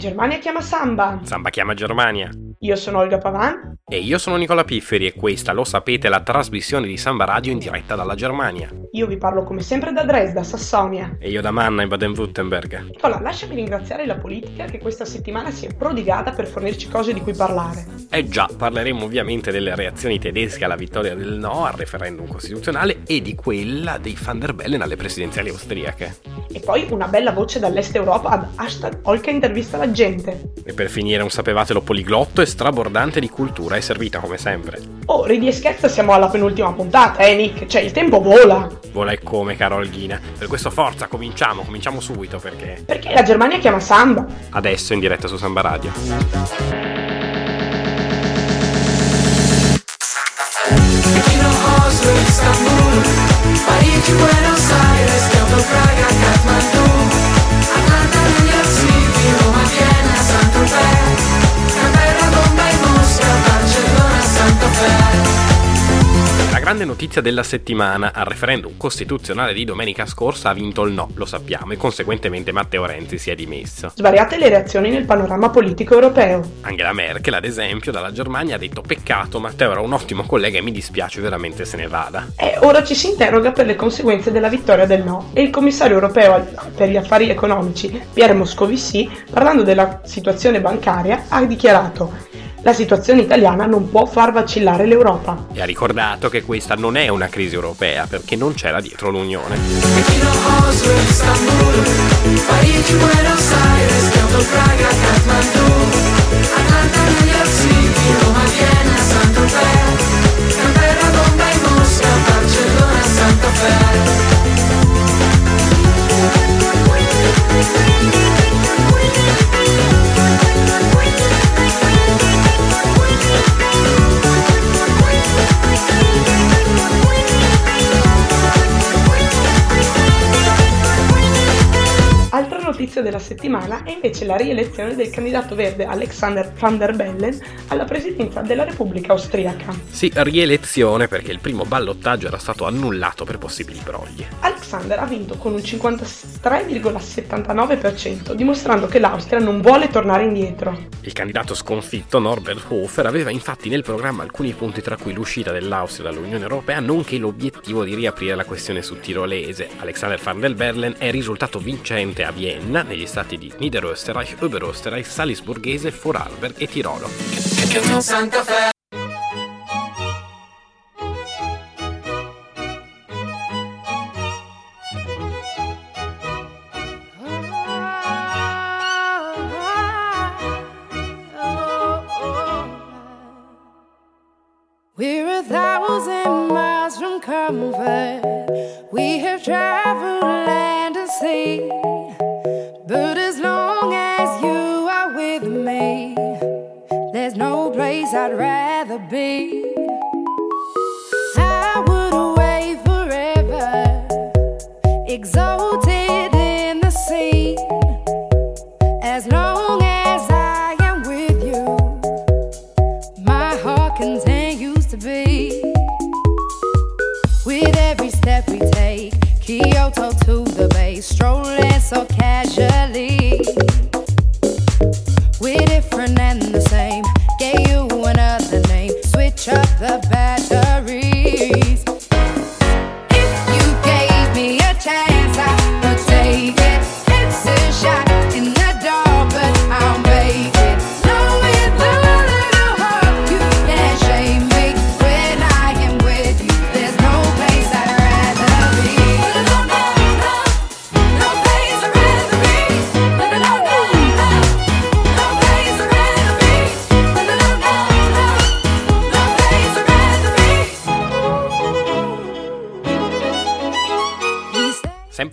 Germania chiama Samba. Samba chiama Germania. Io sono Olga Pavan. E io sono Nicola Pifferi e questa, lo sapete, è la trasmissione di Samba Radio in diretta dalla Germania. Io vi parlo come sempre da Dresda, Sassonia. E io da Manna in Baden-Württemberg. Nicola, lasciami ringraziare la politica che questa settimana si è prodigata per fornirci cose di cui parlare. Eh già, parleremo ovviamente delle reazioni tedesche alla vittoria del no al referendum costituzionale e di quella dei Van der Bellen alle presidenziali austriache. E poi una bella voce dall'est Europa ad hashtag Olga intervista la gente. E per finire un sapevatelo poliglotto e strabordante di cultura è servita come sempre. Oh, ridi e scherza, siamo alla penultima puntata, eh Nick? Cioè, il tempo vola. Vola e come, caro Olghina. Per questo forza, cominciamo, cominciamo subito perché... Perché la Germania chiama Samba. Adesso in diretta su Samba Radio. Istanbul, Parigi, grande notizia della settimana, al referendum costituzionale di domenica scorsa ha vinto il no, lo sappiamo, e conseguentemente Matteo Renzi si è dimesso. Svariate le reazioni nel panorama politico europeo. Angela Merkel, ad esempio, dalla Germania ha detto peccato, Matteo era un ottimo collega e mi dispiace veramente se ne vada. E ora ci si interroga per le conseguenze della vittoria del no e il commissario europeo per gli affari economici, Pierre Moscovici, parlando della situazione bancaria, ha dichiarato la situazione italiana non può far vacillare l'Europa. E ha ricordato che questa non è una crisi europea perché non c'era dietro l'Unione. Notizia della settimana è invece la rielezione del candidato verde Alexander van der Bellen alla presidenza della Repubblica Austriaca. Sì, rielezione perché il primo ballottaggio era stato annullato per possibili brogli. Alexander ha vinto con un 53,79%, dimostrando che l'Austria non vuole tornare indietro. Il candidato sconfitto, Norbert Hofer, aveva infatti nel programma alcuni punti tra cui l'uscita dell'Austria dall'Unione Europea, nonché l'obiettivo di riaprire la questione su tirolese. Alexander van der Bellen è risultato vincente a Vienna, negli stati di Niederösterreich, Oberösterreich, Salisburghese, Vorarlberg e Tirolo. We're a thousand miles from comfort. Be. I would away forever, exalted better.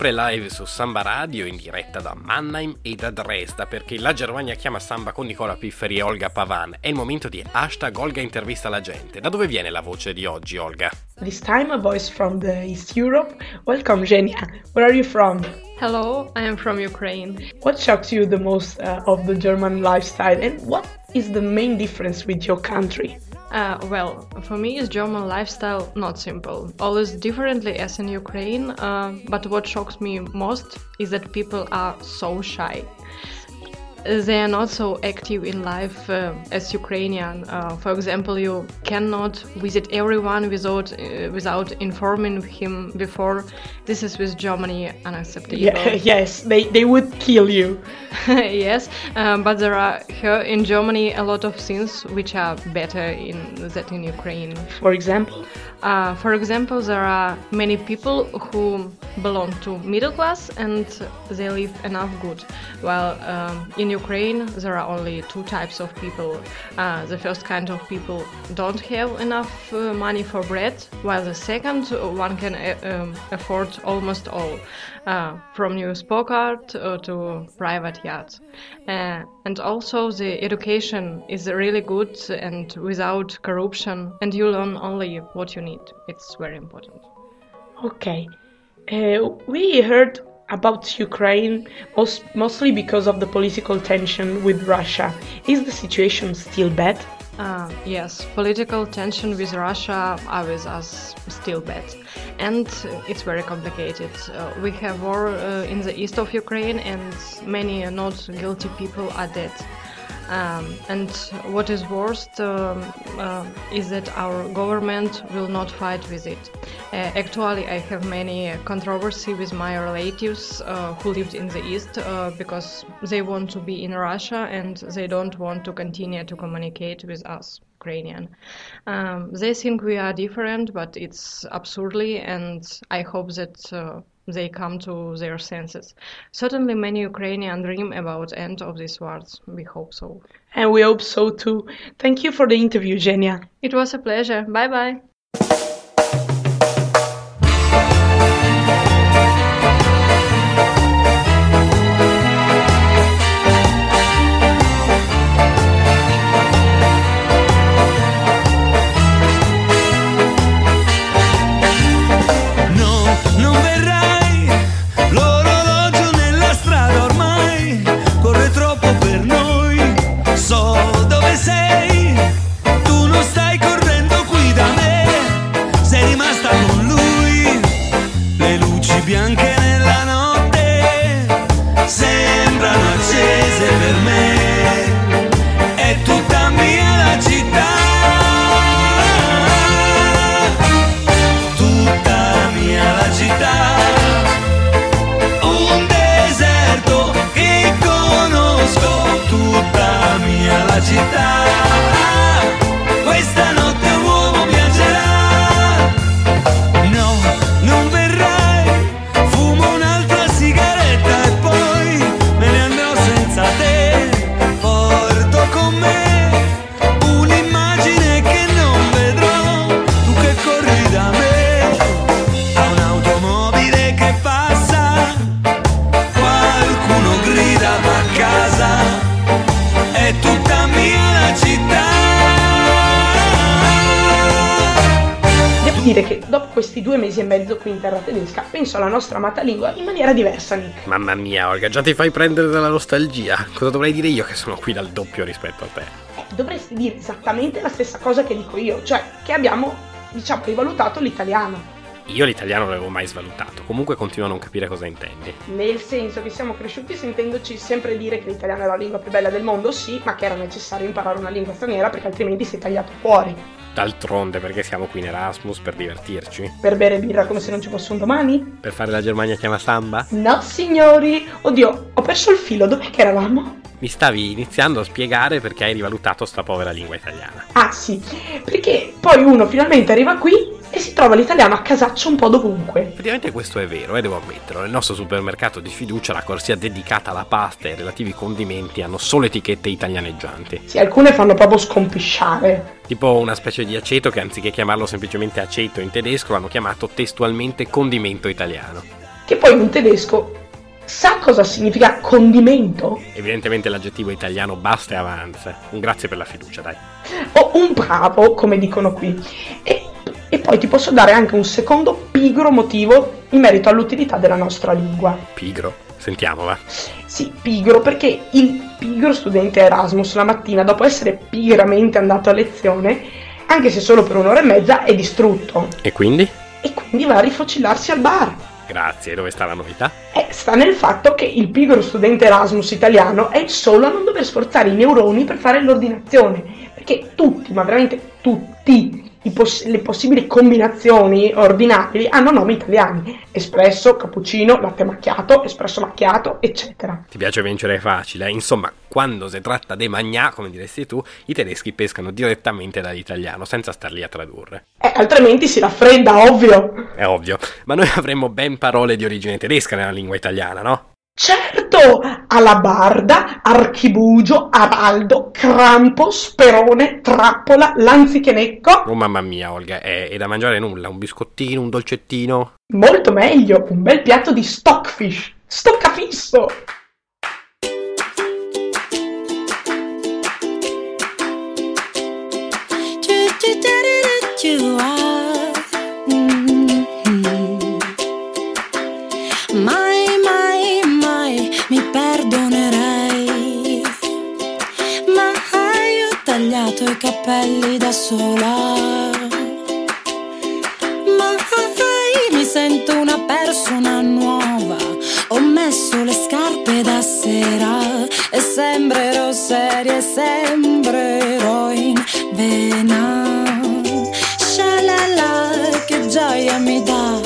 Sempre live su Samba Radio in diretta da Mannheim e da Dresda perché la Germania chiama Samba con Nicola Pifferi e Olga Pavan. È il momento di hashtag Olga intervista la gente. Da dove viene la voce di oggi, Olga? This time a voice from the East Europe. Welcome, Genia. Where are you from? Hello, I am from Ukraine. What shocks you the most uh, of the German lifestyle and what is the main difference with your country? Uh, well, for me, is German lifestyle not simple. Always differently as in Ukraine, uh, but what shocks me most is that people are so shy. They are not so active in life uh, as Ukrainian. Uh, for example, you cannot visit everyone without uh, without informing him before. This is with Germany unacceptable. Yeah, yes, they, they would kill you. yes, um, but there are here in Germany a lot of things which are better in that in Ukraine. For example, Uh, for example, there are many people who belong to middle class and they live enough good. While um, in Ukraine, there are only two types of people. Uh, the first kind of people don't have enough uh, money for bread, while the second uh, one can uh, um, afford almost all, uh, from new uh, to private yachts. Uh, and also the education is really good and without corruption, and you learn only what you need. It's very important. okay. Uh, we heard about Ukraine most, mostly because of the political tension with Russia. Is the situation still bad? Uh, yes, political tension with Russia are with us still bad, and uh, it's very complicated. Uh, we have war uh, in the east of Ukraine, and many not guilty people are dead. Um, and what is worst um, uh, is that our government will not fight with it. Uh, actually, I have many controversy with my relatives uh, who lived in the east uh, because they want to be in Russia and they don't want to continue to communicate with us. Ukrainian. Um, they think we are different, but it's absurdly, and I hope that uh, they come to their senses. Certainly, many Ukrainians dream about end of these wars. We hope so. And we hope so too. Thank you for the interview, Genia. It was a pleasure. Bye bye. Dopo questi due mesi e mezzo qui in terra tedesca penso alla nostra amata lingua in maniera diversa, Nick. Mamma mia, Olga, già ti fai prendere dalla nostalgia. Cosa dovrei dire io che sono qui dal doppio rispetto a te? Eh, dovresti dire esattamente la stessa cosa che dico io, cioè che abbiamo, diciamo, rivalutato l'italiano. Io l'italiano non l'avevo mai svalutato, comunque continuo a non capire cosa intendi. Nel senso che siamo cresciuti sentendoci sempre dire che l'italiano è la lingua più bella del mondo, sì, ma che era necessario imparare una lingua straniera perché altrimenti sei tagliato fuori. D'altronde, perché siamo qui in Erasmus per divertirci? Per bere birra come se non ci fosse un domani? Per fare la Germania chiama samba? No, signori! Oddio, ho perso il filo, dov'è che eravamo? Mi stavi iniziando a spiegare perché hai rivalutato sta povera lingua italiana. Ah sì, perché poi uno finalmente arriva qui e si trova l'italiano a casaccio un po' dovunque. Effettivamente questo è vero, e devo ammetterlo. Nel nostro supermercato di fiducia la corsia dedicata alla pasta e ai relativi condimenti hanno solo etichette italianeggianti. Sì, alcune fanno proprio scompisciare. Tipo una specie di aceto che anziché chiamarlo semplicemente aceto in tedesco l'hanno chiamato testualmente condimento italiano. Che poi un tedesco sa cosa significa condimento? Evidentemente l'aggettivo italiano basta e avanza. Un grazie per la fiducia, dai. O un bravo, come dicono qui. E, e poi ti posso dare anche un secondo pigro motivo in merito all'utilità della nostra lingua. Pigro. Sentiamo, va. Sì, pigro, perché il pigro studente Erasmus la mattina, dopo essere pigramente andato a lezione, anche se solo per un'ora e mezza, è distrutto. E quindi? E quindi va a rifocillarsi al bar. Grazie, dove sta la novità? Eh, sta nel fatto che il pigro studente Erasmus italiano è il solo a non dover sforzare i neuroni per fare l'ordinazione, perché tutti, ma veramente tutti, poss- le possibili combinazioni ordinabili hanno nomi italiani: espresso, cappuccino, latte macchiato, espresso macchiato, eccetera. Ti piace vincere facile, insomma, quando si tratta di magnà, come diresti tu, i tedeschi pescano direttamente dall'italiano, senza star lì a tradurre. Eh, altrimenti si raffredda, ovvio. È ovvio, ma noi avremmo ben parole di origine tedesca nella lingua italiana, no? Certo, alabarda, archibugio, araldo, crampo, sperone, trappola, lanzichenecco. Oh mamma mia, Olga, è, è da mangiare nulla, un biscottino, un dolcettino. Molto meglio, un bel piatto di stockfish. Stoccafisso! Mai, capelli da sola. Ma mi sento una persona nuova. Ho messo le scarpe da sera e sembrerò seria e sembrerò in vena. Shalala, che gioia mi dà.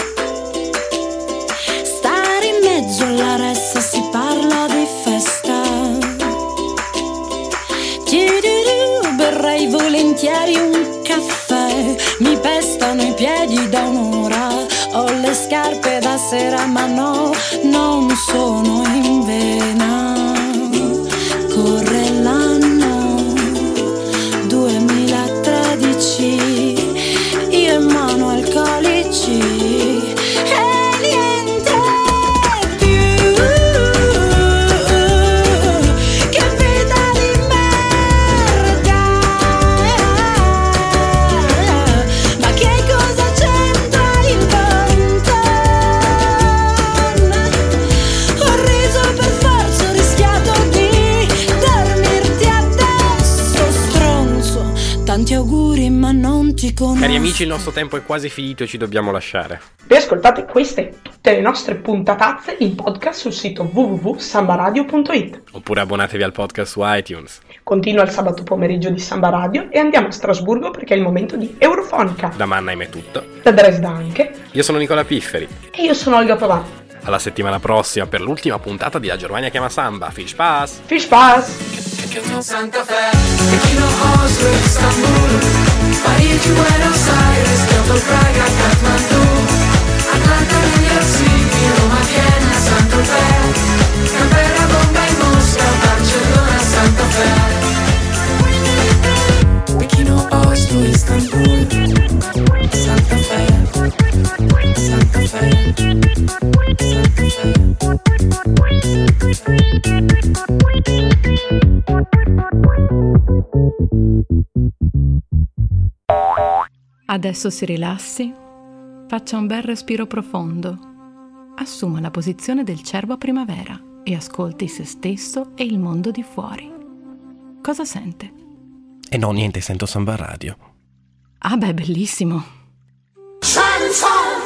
Stare in mezzo alla ressa si parla di festa. Tirirù, berrei volentieri un caffè. Mi pestano i piedi da un'ora. Ho le scarpe da sera, ma no, non sono in vena. Amici, il nostro tempo è quasi finito e ci dobbiamo lasciare. Riascoltate queste e tutte le nostre puntatazze in podcast sul sito www.sambaradio.it. Oppure abbonatevi al podcast su iTunes. Continua il sabato pomeriggio di Samba Radio e andiamo a Strasburgo perché è il momento di Eurofonica. Da Mannheim è tutto. Da Dresda anche. Io sono Nicola Pifferi. E io sono Olga Pavà. Alla settimana prossima per l'ultima puntata di La Germania chiama Samba. Fish Pass! Fish Pass! Santa Fe, Adesso si rilassi, faccia un bel respiro profondo, assuma la posizione del cervo a primavera e ascolti se stesso e il mondo di fuori. Cosa sente? E no, niente, sento Samba Radio. Ah beh, bellissimo. Transform!